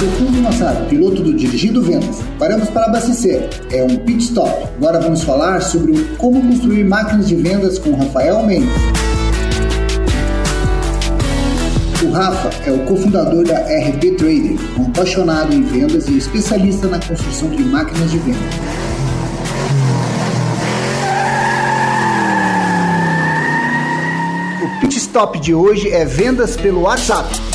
sou Massaro, piloto do Dirigindo Vendas. Paramos para abastecer. É um pit stop. Agora vamos falar sobre como construir máquinas de vendas com Rafael Mendes. O Rafa é o cofundador da RP Trader, um apaixonado em vendas e especialista na construção de máquinas de vendas. O pit stop de hoje é vendas pelo WhatsApp.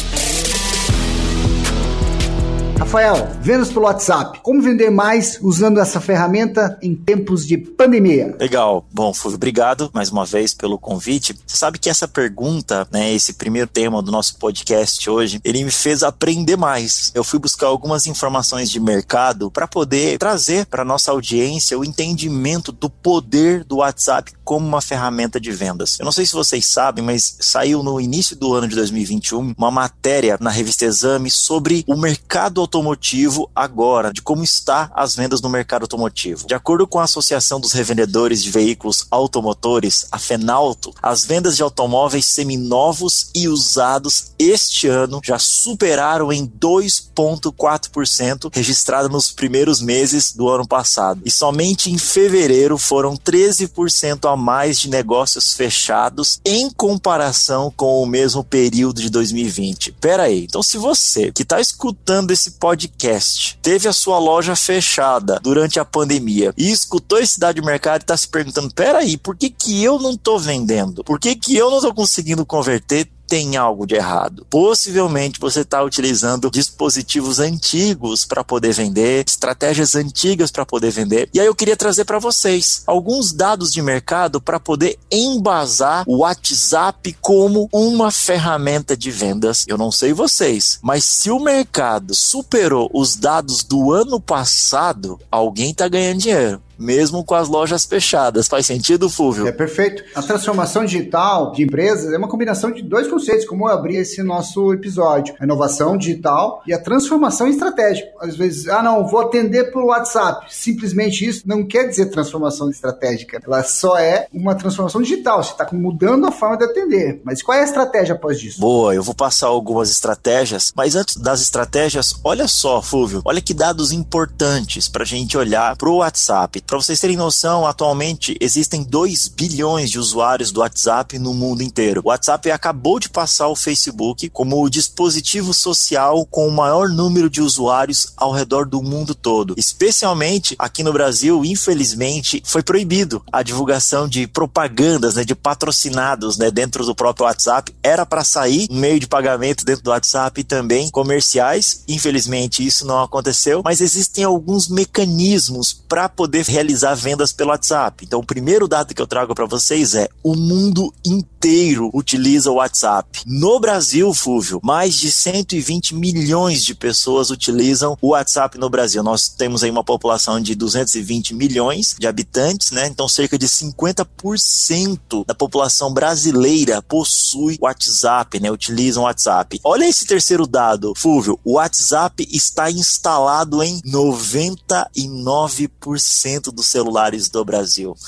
Rafael, vendas pelo WhatsApp. Como vender mais usando essa ferramenta em tempos de pandemia? Legal. Bom, Fulvio, obrigado mais uma vez pelo convite. Você sabe que essa pergunta, né, esse primeiro tema do nosso podcast hoje, ele me fez aprender mais. Eu fui buscar algumas informações de mercado para poder trazer para nossa audiência o entendimento do poder do WhatsApp como uma ferramenta de vendas. Eu não sei se vocês sabem, mas saiu no início do ano de 2021 uma matéria na revista Exame sobre o mercado automotivo agora, de como está as vendas no mercado automotivo. De acordo com a Associação dos Revendedores de Veículos Automotores, a Fenalto, as vendas de automóveis seminovos e usados este ano já superaram em 2,4% registrado nos primeiros meses do ano passado. E somente em fevereiro foram 13% a mais de negócios fechados em comparação com o mesmo período de 2020. Pera aí, então se você que está escutando esse podcast teve a sua loja fechada durante a pandemia e escutou esse dado de mercado e está se perguntando, pera aí, por que que eu não estou vendendo? Por que que eu não estou conseguindo converter? Tem algo de errado. Possivelmente você está utilizando dispositivos antigos para poder vender, estratégias antigas para poder vender. E aí eu queria trazer para vocês alguns dados de mercado para poder embasar o WhatsApp como uma ferramenta de vendas. Eu não sei vocês, mas se o mercado superou os dados do ano passado, alguém está ganhando dinheiro mesmo com as lojas fechadas. Faz sentido, Fúvio? É perfeito. A transformação digital de empresas é uma combinação de dois conceitos, como eu abri esse nosso episódio: a inovação digital e a transformação estratégica. Às vezes, ah, não, vou atender pelo WhatsApp. Simplesmente isso não quer dizer transformação estratégica. Ela só é uma transformação digital. Você está mudando a forma de atender. Mas qual é a estratégia após disso? Boa, eu vou passar algumas estratégias, mas antes das estratégias, olha só, Fúvio, olha que dados importantes para a gente olhar para o WhatsApp. Para vocês terem noção, atualmente existem 2 bilhões de usuários do WhatsApp no mundo inteiro. O WhatsApp acabou de passar o Facebook como o dispositivo social com o maior número de usuários ao redor do mundo todo. Especialmente aqui no Brasil, infelizmente, foi proibido a divulgação de propagandas, né, de patrocinados, né, dentro do próprio WhatsApp. Era para sair meio de pagamento dentro do WhatsApp e também comerciais. Infelizmente, isso não aconteceu, mas existem alguns mecanismos para poder realizar vendas pelo WhatsApp. Então, o primeiro dado que eu trago para vocês é: o mundo inteiro utiliza o WhatsApp. No Brasil, Fúvio, mais de 120 milhões de pessoas utilizam o WhatsApp no Brasil. Nós temos aí uma população de 220 milhões de habitantes, né? Então, cerca de 50% da população brasileira possui WhatsApp, né? Utilizam o WhatsApp. Olha esse terceiro dado, Fúvio. O WhatsApp está instalado em 99% dos celulares do Brasil.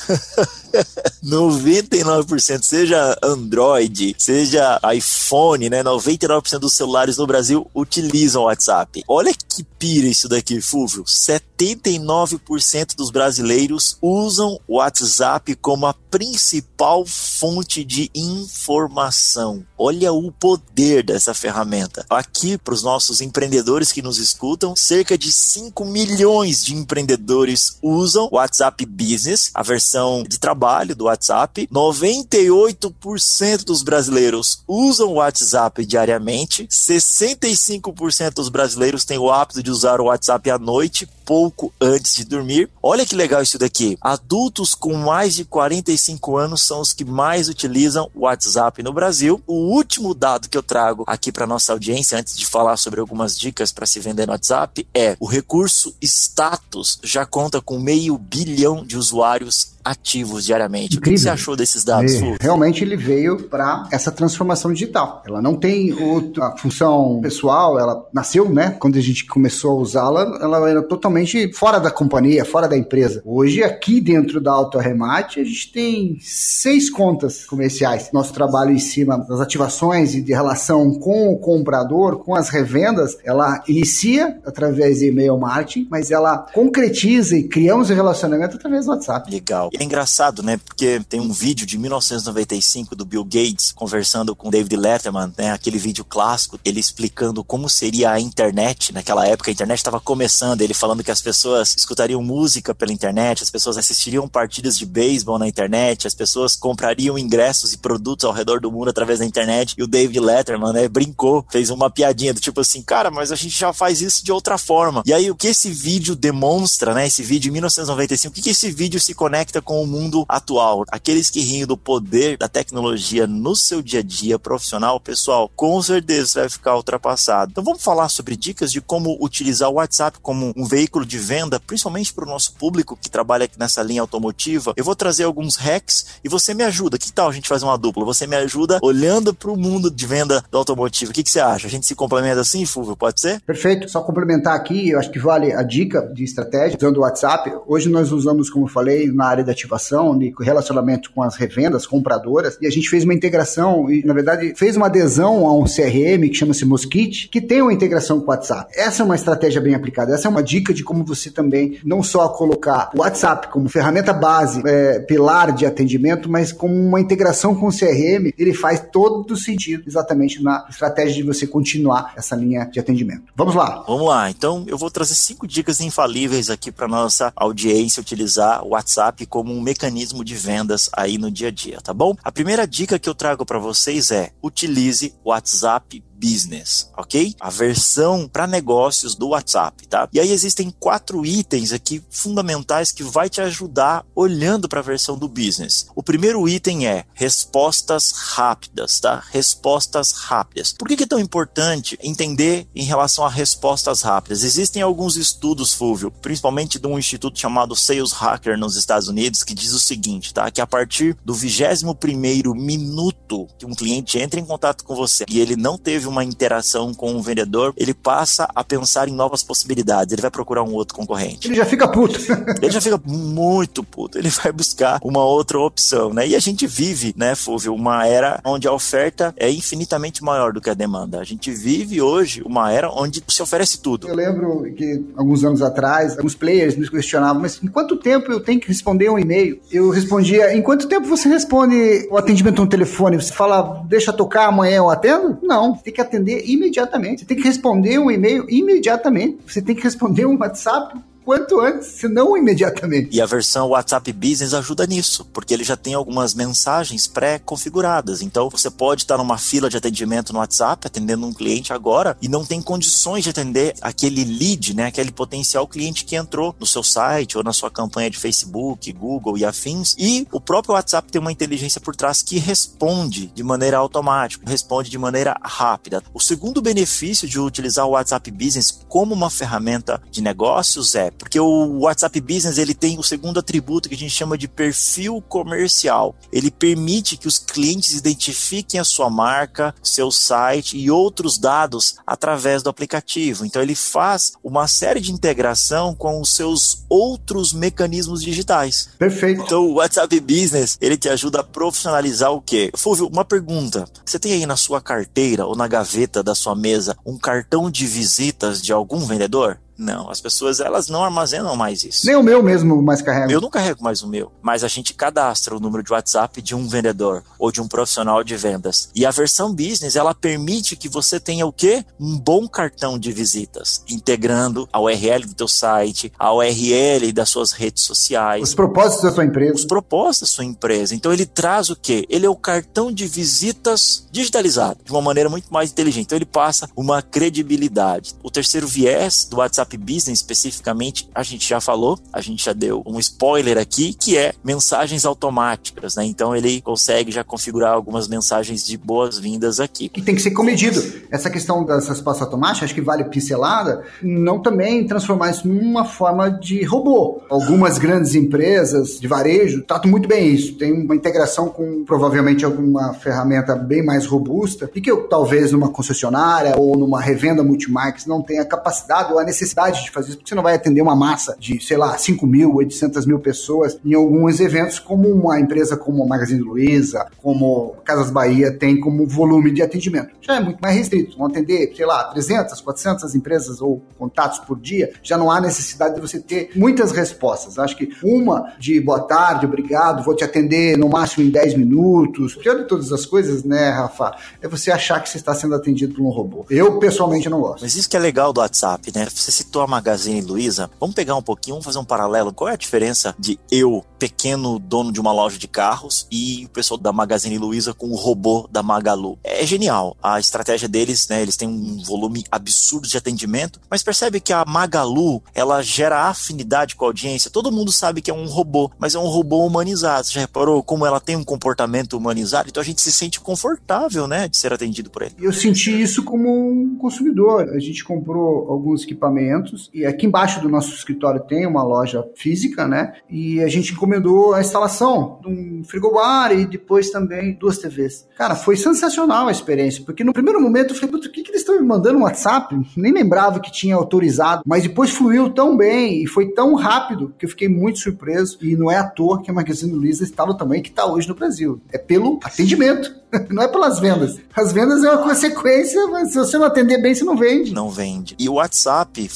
99%, seja Android, seja iPhone, né? 99% dos celulares no Brasil utilizam o WhatsApp. Olha que pira isso daqui, Fúvio. 79% dos brasileiros usam o WhatsApp como a principal fonte de informação. Olha o poder dessa ferramenta. Aqui, para os nossos empreendedores que nos escutam, cerca de 5 milhões de empreendedores usam o WhatsApp Business, a versão de trabalho do WhatsApp. 98% dos brasileiros usam o WhatsApp diariamente. 65% dos brasileiros têm o hábito de usar o WhatsApp à noite, pouco antes de dormir. Olha que legal isso daqui. Adultos com mais de 45 anos são os que mais utilizam o WhatsApp no Brasil. O último dado que eu trago aqui para nossa audiência, antes de falar sobre algumas dicas para se vender no WhatsApp, é o recurso status já conta com meio bilhão de usuários ativos diariamente. Incrível. O que você achou desses dados? É, realmente ele veio para essa transformação digital. Ela não tem outra função pessoal, ela nasceu, né? Quando a gente começou a usá-la, ela era totalmente fora da companhia, fora da empresa. Hoje, aqui dentro da Auto Remate, a gente tem seis contas comerciais. Nosso trabalho em cima das ativações e de relação com o comprador, com as revendas, ela inicia através de e-mail marketing, mas ela concretiza e criamos o relacionamento através do WhatsApp. Legal. É engraçado, né? Porque tem um vídeo de 1995 do Bill Gates conversando com David Letterman, né? Aquele vídeo clássico, ele explicando como seria a internet naquela época. A internet estava começando, ele falando que as pessoas escutariam música pela internet, as pessoas assistiriam partidas de beisebol na internet, as pessoas comprariam ingressos e produtos ao redor do mundo através da internet. E o David Letterman, né, brincou, fez uma piadinha do tipo assim, cara, mas a gente já faz isso de outra forma. E aí o que esse vídeo demonstra, né, esse vídeo de 1995, o que, que esse vídeo se conecta com o mundo atual? Aqueles que riem do poder da tecnologia no seu dia a dia profissional, pessoal, com certeza vai ficar ultrapassado. Então vamos falar sobre dicas de como utilizar o WhatsApp como um veículo de venda, principalmente para o nosso público que trabalha aqui nessa linha automotiva. Eu vou trazer alguns hacks e você me ajuda. Que tal a gente fazer uma dupla? Você me ajuda olhando para o mundo de venda do automotivo. O que, que você acha? A gente se complementa assim, Fulvio? Pode ser? Perfeito. Só complementar aqui, eu acho que vale a dica de estratégia usando o WhatsApp. Hoje nós usamos, como eu falei, na área de ativação, de relacionamento com as revendas, compradoras, e a gente fez uma integração e, na verdade, fez uma adesão a um CRM que chama-se Mosquite, que tem uma integração com o WhatsApp. Essa é uma estratégia bem aplicada. Essa é uma dica de como você também não só colocar o WhatsApp como ferramenta base, é, pilar de atendimento, mas como uma integração com o CRM, ele faz todo sentido exatamente na estratégia de você continuar essa linha de atendimento. Vamos lá. Vamos lá. Então, eu vou trazer cinco dicas infalíveis aqui para nossa audiência utilizar o WhatsApp como um mecanismo de vendas aí no dia a dia, tá bom? A primeira dica que eu trago para vocês é utilize o WhatsApp Business, ok? A versão para negócios do WhatsApp, tá? E aí existem quatro itens aqui fundamentais que vai te ajudar olhando para a versão do Business. O primeiro item é respostas rápidas, tá? Respostas rápidas. Por que é tão importante entender em relação a respostas rápidas? Existem alguns estudos, Fúvio, principalmente de um instituto chamado Sales Hacker nos Estados Unidos, que diz o seguinte, tá? Que a partir do 21 primeiro minuto que um cliente entra em contato com você e ele não teve uma interação com o um vendedor, ele passa a pensar em novas possibilidades. Ele vai procurar um outro concorrente. Ele já fica puto. ele já fica muito puto. Ele vai buscar uma outra opção, né? E a gente vive, né, Fúvio, uma era onde a oferta é infinitamente maior do que a demanda. A gente vive hoje uma era onde se oferece tudo. Eu lembro que alguns anos atrás, alguns players me questionavam, mas em quanto tempo eu tenho que responder um e-mail? Eu respondia, em quanto tempo você responde o atendimento no telefone? Você fala, deixa tocar amanhã eu atendo? Não, tem que atender imediatamente. Tem que responder um e-mail imediatamente. Você tem que responder um WhatsApp quanto antes, se não imediatamente. E a versão WhatsApp Business ajuda nisso, porque ele já tem algumas mensagens pré-configuradas. Então você pode estar numa fila de atendimento no WhatsApp, atendendo um cliente agora, e não tem condições de atender aquele lead, né, aquele potencial cliente que entrou no seu site ou na sua campanha de Facebook, Google e afins. E o próprio WhatsApp tem uma inteligência por trás que responde de maneira automática, responde de maneira rápida. O segundo benefício de utilizar o WhatsApp Business como uma ferramenta de negócios é porque o WhatsApp Business ele tem o segundo atributo que a gente chama de perfil comercial. Ele permite que os clientes identifiquem a sua marca, seu site e outros dados através do aplicativo. Então ele faz uma série de integração com os seus outros mecanismos digitais. Perfeito. Então o WhatsApp Business ele te ajuda a profissionalizar o quê? Fúvio, uma pergunta. Você tem aí na sua carteira ou na gaveta da sua mesa um cartão de visitas de algum vendedor? Não, as pessoas elas não armazenam mais isso. Nem o meu mesmo mais carrego. Eu não carrego mais o meu, mas a gente cadastra o número de WhatsApp de um vendedor ou de um profissional de vendas. E a versão business, ela permite que você tenha o quê? Um bom cartão de visitas, integrando a URL do teu site, a URL das suas redes sociais. Os propósitos da sua empresa. Os propósitos da sua empresa. Então ele traz o quê? Ele é o cartão de visitas digitalizado, de uma maneira muito mais inteligente. Então ele passa uma credibilidade. O terceiro viés do WhatsApp Business especificamente, a gente já falou, a gente já deu um spoiler aqui, que é mensagens automáticas, né? Então ele consegue já configurar algumas mensagens de boas-vindas aqui. E tem que ser comedido. Essa questão das respostas automáticas, acho que vale pincelada, não também transformar isso numa forma de robô. Algumas grandes empresas de varejo tratam muito bem isso. Tem uma integração com provavelmente alguma ferramenta bem mais robusta e que eu, talvez numa concessionária ou numa revenda multimarcas não tenha capacidade ou a necessidade de fazer isso, porque você não vai atender uma massa de, sei lá, 5 mil, 800 mil pessoas em alguns eventos, como uma empresa como a Magazine Luiza, como Casas Bahia tem como volume de atendimento. Já é muito mais restrito. Vão atender, sei lá, 300, 400 empresas ou contatos por dia, já não há necessidade de você ter muitas respostas. Acho que uma de boa tarde, obrigado, vou te atender no máximo em 10 minutos. Pior de todas as coisas, né, Rafa, é você achar que você está sendo atendido por um robô. Eu, pessoalmente, não gosto. Mas isso que é legal do WhatsApp, né? Você citou a Magazine Luiza. Vamos pegar um pouquinho, vamos fazer um paralelo. Qual é a diferença de eu, pequeno dono de uma loja de carros, e o pessoal da Magazine Luiza com o robô da Magalu? É genial. A estratégia deles, né? Eles têm um volume absurdo de atendimento, mas percebe que a Magalu, ela gera afinidade com a audiência. Todo mundo sabe que é um robô, mas é um robô humanizado. Você já reparou como ela tem um comportamento humanizado? Então a gente se sente confortável, né, de ser atendido por ele. Eu senti isso como um consumidor. A gente comprou alguns equipamentos e aqui embaixo do nosso escritório tem uma loja física, né? E a gente encomendou a instalação de um frigobar e depois também duas TVs. Cara, foi sensacional a experiência, porque no primeiro momento eu falei, o que, que eles estão me mandando um WhatsApp? Nem lembrava que tinha autorizado, mas depois fluiu tão bem e foi tão rápido que eu fiquei muito surpreso. E não é à toa que a Magazine Luiza no tamanho que está hoje no Brasil. É pelo atendimento. Não é pelas vendas. As vendas é uma consequência, mas se você não atender bem, você não vende. Não vende. E o WhatsApp,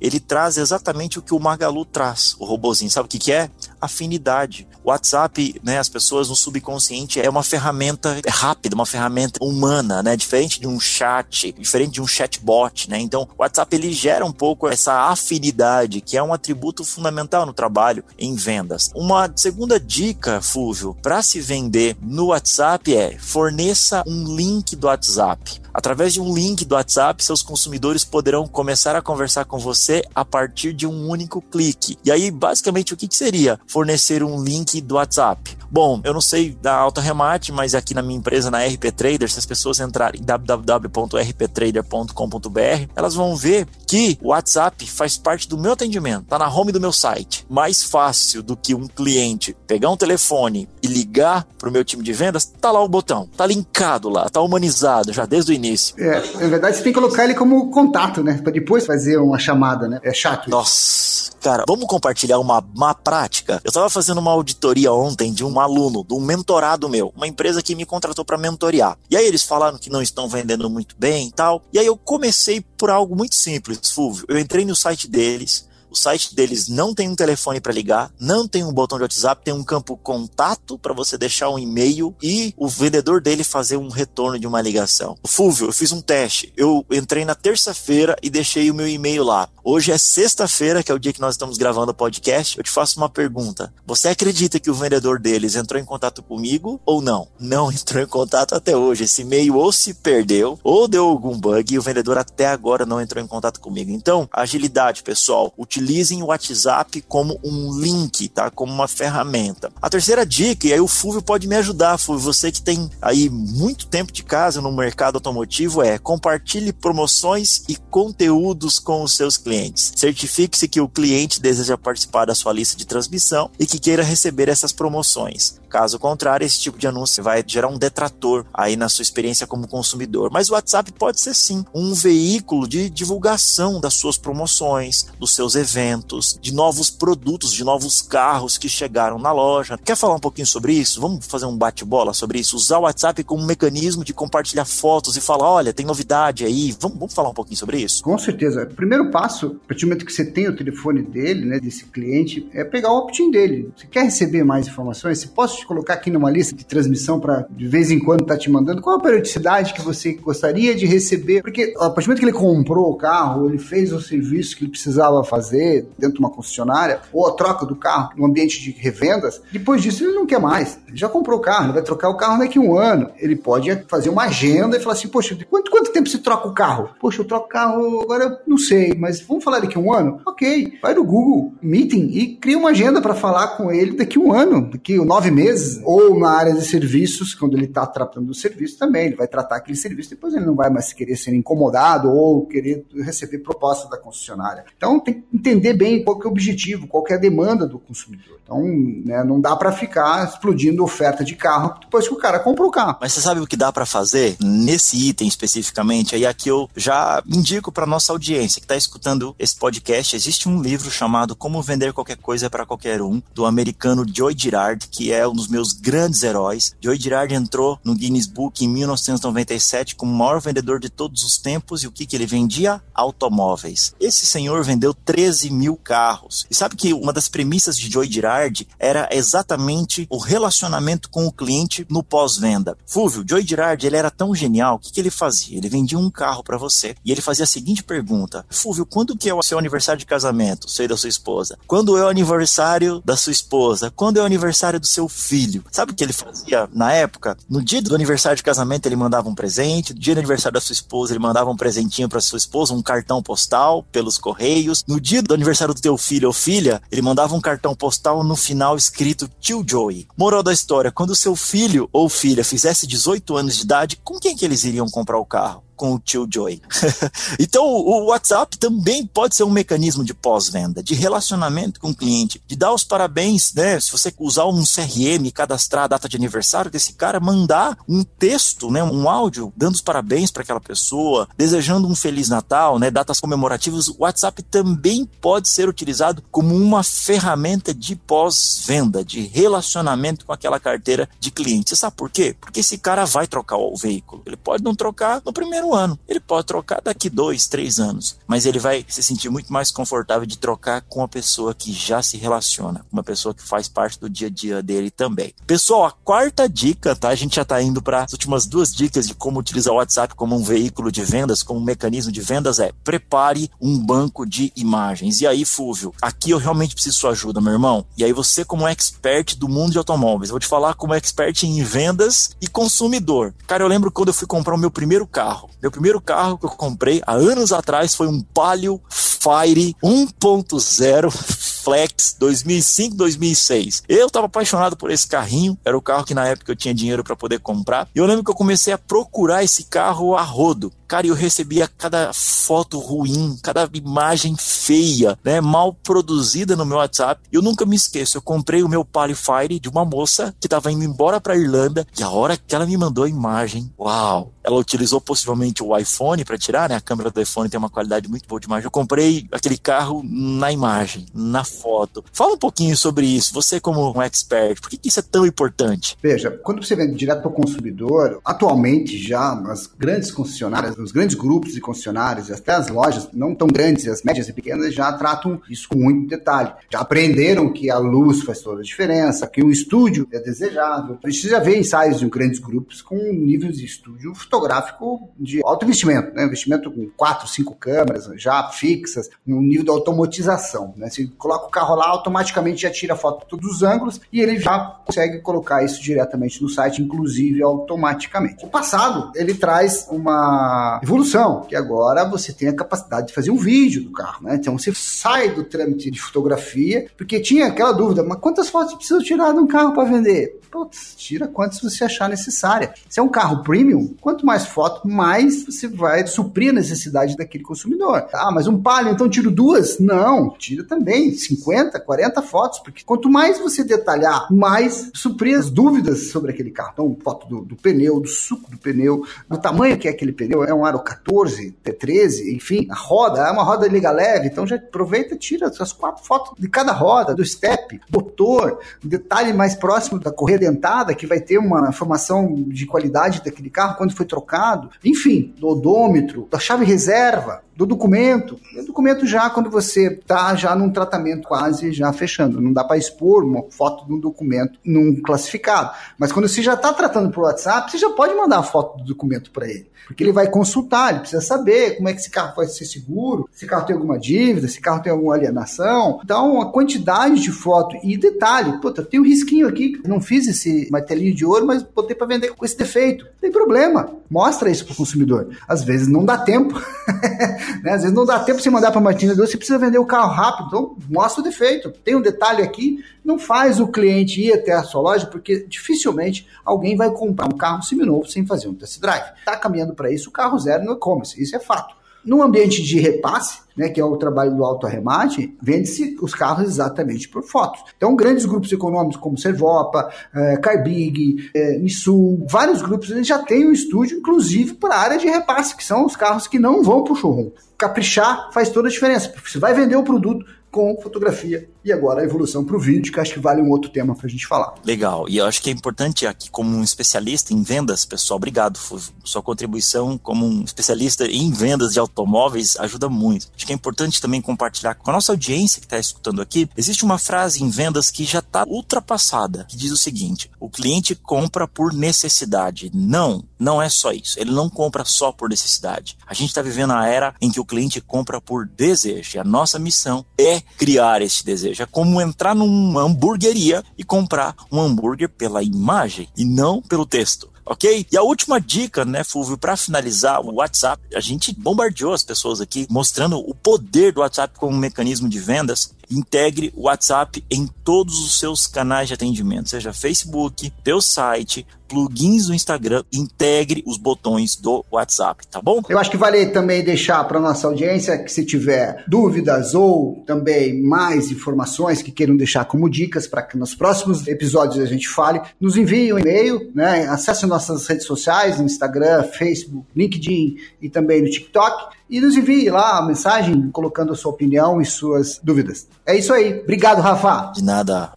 Ele traz exatamente o que o Magalu traz, o robozinho. Sabe o que, que é? Afinidade. O WhatsApp, né, as pessoas no subconsciente é uma ferramenta rápida, uma ferramenta humana, né, diferente de um chat, diferente de um chatbot, né? Então, o WhatsApp ele gera um pouco essa afinidade, que é um atributo fundamental no trabalho em vendas. Uma segunda dica, Fúvio, para se vender no WhatsApp é forneça um link do WhatsApp. Através de um link do WhatsApp, seus consumidores poderão começar a conversar com você a partir de um único clique. E aí, basicamente, o que, que seria fornecer um link do WhatsApp? Bom, eu não sei da alta remate, mas aqui na minha empresa, na RP Trader, se as pessoas entrarem em www.rptrader.com.br, elas vão ver que o WhatsApp faz parte do meu atendimento, tá na home do meu site. Mais fácil do que um cliente pegar um telefone e ligar para o meu time de vendas, tá lá o botão, tá linkado lá, tá humanizado já desde o início. É, na verdade você tem que colocar ele como contato, né? Para depois fazer uma chamada, né? É chato. Isso. Nossa, cara, vamos compartilhar uma má prática? Eu tava fazendo uma auditoria ontem de um aluno, de um mentorado meu, uma empresa que me contratou para mentorear. E aí eles falaram que não estão vendendo muito bem e tal. E aí eu comecei por algo muito simples, Fulvio. Eu entrei no site deles, o site deles não tem um telefone para ligar, não tem um botão de WhatsApp, tem um campo contato para você deixar um e-mail e o vendedor dele fazer um retorno de uma ligação. Fúvio, eu fiz um teste. Eu entrei na terça-feira e deixei o meu e-mail lá. Hoje é sexta-feira, que é o dia que nós estamos gravando o podcast. Eu te faço uma pergunta. Você acredita que o vendedor deles entrou em contato comigo ou não? Não entrou em contato até hoje. Esse e-mail ou se perdeu ou deu algum bug e o vendedor até agora não entrou em contato comigo. Então, agilidade, pessoal. Utilizem o WhatsApp como um link, tá? Como uma ferramenta. A terceira dica, e aí o Fulvio pode me ajudar, Fulvio, você que tem aí muito tempo de casa no mercado automotivo, é compartilhe promoções e conteúdos com os seus clientes. Certifique-se que o cliente deseja participar da sua lista de transmissão e que queira receber essas promoções. Caso contrário, esse tipo de anúncio vai gerar um detrator aí na sua experiência como consumidor. Mas o WhatsApp pode ser sim um veículo de divulgação das suas promoções, dos seus eventos, de novos produtos, de novos carros que chegaram na loja. Quer falar um pouquinho sobre isso? Vamos fazer um bate-bola sobre isso? Usar o WhatsApp como um mecanismo de compartilhar fotos e falar: olha, tem novidade aí. Vamos, vamos falar um pouquinho sobre isso? Com certeza. O primeiro passo, a partir do momento que você tem o telefone dele, né, desse cliente, é pegar o opt-in dele. Você quer receber mais informações? Você pode te colocar aqui numa lista de transmissão para de vez em quando tá te mandando? Qual a periodicidade que você gostaria de receber? Porque a partir do momento que ele comprou o carro, ele fez o serviço que ele precisava fazer dentro de uma concessionária, ou a troca do carro no ambiente de revendas, depois disso ele não quer mais. Ele já comprou o carro, ele vai trocar o carro daqui a um ano. Ele pode fazer uma agenda e falar assim, poxa, de quanto, quanto tempo você troca o carro? Poxa, eu troco o carro agora, eu não sei, mas vamos falar daqui a um ano? Ok, vai no Google Meeting e cria uma agenda para falar com ele daqui a um ano, daqui a nove meses, ou na área de serviços, quando ele está tratando do serviço também, ele vai tratar aquele serviço, depois ele não vai mais querer ser incomodado ou querer receber proposta da concessionária. Então tem que entender bem qual é o objetivo, qual é a demanda do consumidor. Então, né, não dá para ficar explodindo oferta de carro depois que o cara comprou o carro. Mas você sabe o que dá para fazer nesse item especificamente? Aí aqui eu já indico para nossa audiência que está escutando esse podcast, existe um livro chamado Como Vender Qualquer Coisa para Qualquer Um, do americano Joy Girard, que é um dos meus grandes heróis. Joy Girard entrou no Guinness Book em 1997 como o maior vendedor de todos os tempos e o que, que ele vendia? Automóveis. Esse senhor vendeu 13 mil carros. E sabe que uma das premissas de Joy Girard era exatamente o relacionamento com o cliente no pós-venda. Fúvio, Joy Girard, ele era tão genial, o que, que ele fazia? Ele vendia um carro para você e ele fazia a seguinte pergunta: Fúvio, quando que é o seu aniversário de casamento, seu e da sua esposa? Quando é o aniversário da sua esposa? Quando é o aniversário do seu filho? Sabe o que ele fazia na época? No dia do aniversário de casamento, ele mandava um presente, no dia do aniversário da sua esposa, ele mandava um presentinho para sua esposa, um cartão postal pelos correios. No dia do aniversário do teu filho ou filha, ele mandava um cartão postal no final escrito Tio Joey. Moral da história, quando seu filho ou filha fizesse 18 anos de idade, com quem que eles iriam comprar o carro? Com o tio Joy. então, o WhatsApp também pode ser um mecanismo de pós-venda, de relacionamento com o cliente, de dar os parabéns, né? Se você usar um CRM, cadastrar a data de aniversário desse cara, mandar um texto, né? Um áudio dando os parabéns para aquela pessoa, desejando um feliz Natal, né? Datas comemorativas. O WhatsApp também pode ser utilizado como uma ferramenta de pós-venda, de relacionamento com aquela carteira de clientes. Você sabe por quê? Porque esse cara vai trocar o veículo. Ele pode não trocar no primeiro ano. Ele pode trocar daqui dois, três anos, mas ele vai se sentir muito mais confortável de trocar com a pessoa que já se relaciona, uma pessoa que faz parte do dia a dia dele também. Pessoal, a quarta dica, tá? A gente já está indo para as últimas duas dicas de como utilizar o WhatsApp como um veículo de vendas, como um mecanismo de vendas é prepare um banco de imagens. E aí, Fúvio, aqui eu realmente preciso sua ajuda, meu irmão. E aí você como expert do mundo de automóveis, eu vou te falar como expert em vendas e consumidor. Cara, eu lembro quando eu fui comprar o meu primeiro carro. Meu primeiro carro que eu comprei há anos atrás foi um Palio Fire 1.0 Flex 2005-2006. Eu estava apaixonado por esse carrinho, era o carro que na época eu tinha dinheiro para poder comprar. E eu lembro que eu comecei a procurar esse carro a rodo. Cara, eu recebia cada foto ruim, cada imagem feia, né, mal produzida no meu WhatsApp. Eu nunca me esqueço, eu comprei o meu Palio Fire de uma moça que estava indo embora para Irlanda e a hora que ela me mandou a imagem, uau! Ela utilizou possivelmente o iPhone para tirar, né? A câmera do iPhone tem uma qualidade muito boa de imagem. Eu comprei aquele carro na imagem, na foto. Fala um pouquinho sobre isso, você como um expert, por que isso é tão importante? Veja, quando você vende direto para o consumidor, atualmente já as grandes concessionárias, os grandes grupos de concessionárias, até as lojas não tão grandes, as médias e pequenas, já tratam isso com muito detalhe. Já aprenderam que a luz faz toda a diferença, que o estúdio é desejável. A gente já vê ensaios de grandes grupos com níveis de estúdio fotográfico de alto investimento, né? investimento com quatro, cinco câmeras já fixas, no nível da automatização. Né? Você coloca o carro lá, automaticamente já tira a foto de todos os ângulos e ele já consegue colocar isso diretamente no site, inclusive automaticamente. O passado, ele traz uma evolução, que agora você tem a capacidade de fazer um vídeo do carro, né? Então você sai do trâmite de fotografia, porque tinha aquela dúvida, mas quantas fotos precisa tirar de um carro para vender? Putz, tira quantas você achar necessária. Se é um carro premium, quanto mais foto, mais você vai suprir a necessidade daquele consumidor. Ah, mas um Palio, então tiro duas? Não, tira também 50, 40 fotos, porque quanto mais você detalhar, mais suprir as dúvidas sobre aquele carro. Então, foto do, do pneu, do suco do pneu, do tamanho que é aquele pneu, é um aro 14, T13, enfim, a roda, é uma roda liga leve, então já aproveita e tira as quatro fotos de cada roda, do step, motor, detalhe mais próximo da correia dentada, que vai ter uma informação de qualidade daquele carro quando foi trocado, enfim, do odômetro, da chave reserva, do documento. O documento já quando você está já num tratamento quase já fechando. Não dá para expor uma foto de um documento num classificado. Mas quando você já está tratando por WhatsApp, você já pode mandar a foto do documento para ele. Porque ele vai consultar, ele precisa saber como é que esse carro vai ser seguro, se carro tem alguma dívida, se carro tem alguma alienação. Então, a quantidade de foto e detalhe, puta, tem um risquinho aqui, não fiz esse martelinho de ouro, mas botei para vender com esse defeito. Não tem problema, mostra isso para o consumidor. Às vezes não dá tempo, né? às vezes não dá tempo de mandar para Martina você precisa vender o carro rápido, então mostra o defeito. Tem um detalhe aqui, não faz o cliente ir até a sua loja, porque dificilmente alguém vai comprar um carro seminovo sem fazer um test drive. Está caminhando para isso o carro zero no e-commerce, isso é fato. No ambiente de repasse, né, que é o trabalho do auto-arremate, vende-se os carros exatamente por fotos. Então, grandes grupos econômicos como Servopa, é, Carbig, é, Nissul, vários grupos já têm um estúdio, inclusive para a área de repasse, que são os carros que não vão para o showroom. Caprichar faz toda a diferença, você vai vender o produto, com fotografia e agora a evolução para o vídeo, que acho que vale um outro tema para a gente falar. Legal, e eu acho que é importante aqui, como um especialista em vendas, pessoal, obrigado. Sua contribuição como um especialista em vendas de automóveis ajuda muito. Acho que é importante também compartilhar com a nossa audiência que está escutando aqui. Existe uma frase em vendas que já está ultrapassada, que diz o seguinte: o cliente compra por necessidade. Não, não é só isso. Ele não compra só por necessidade. A gente está vivendo a era em que o cliente compra por desejo. E a nossa missão é criar este desejo. É como entrar numa hamburgueria e comprar um hambúrguer pela imagem e não pelo texto ok? E a última dica, né, Fulvio, para finalizar o WhatsApp, a gente bombardeou as pessoas aqui mostrando o poder do WhatsApp como um mecanismo de vendas. Integre o WhatsApp em todos os seus canais de atendimento, seja Facebook, teu site, plugins do Instagram, integre os botões do WhatsApp, tá bom? Eu acho que vale também deixar para nossa audiência que se tiver dúvidas ou também mais informações que queiram deixar como dicas para que nos próximos episódios a gente fale, nos envie um e-mail, né? Acesse nossas redes sociais, Instagram, Facebook, LinkedIn e também no TikTok e nos envie lá a mensagem colocando a sua opinião e suas dúvidas. É isso aí. Obrigado, Rafa. De nada.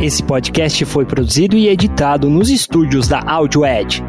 Esse podcast foi produzido e editado nos estúdios da Audio Edge.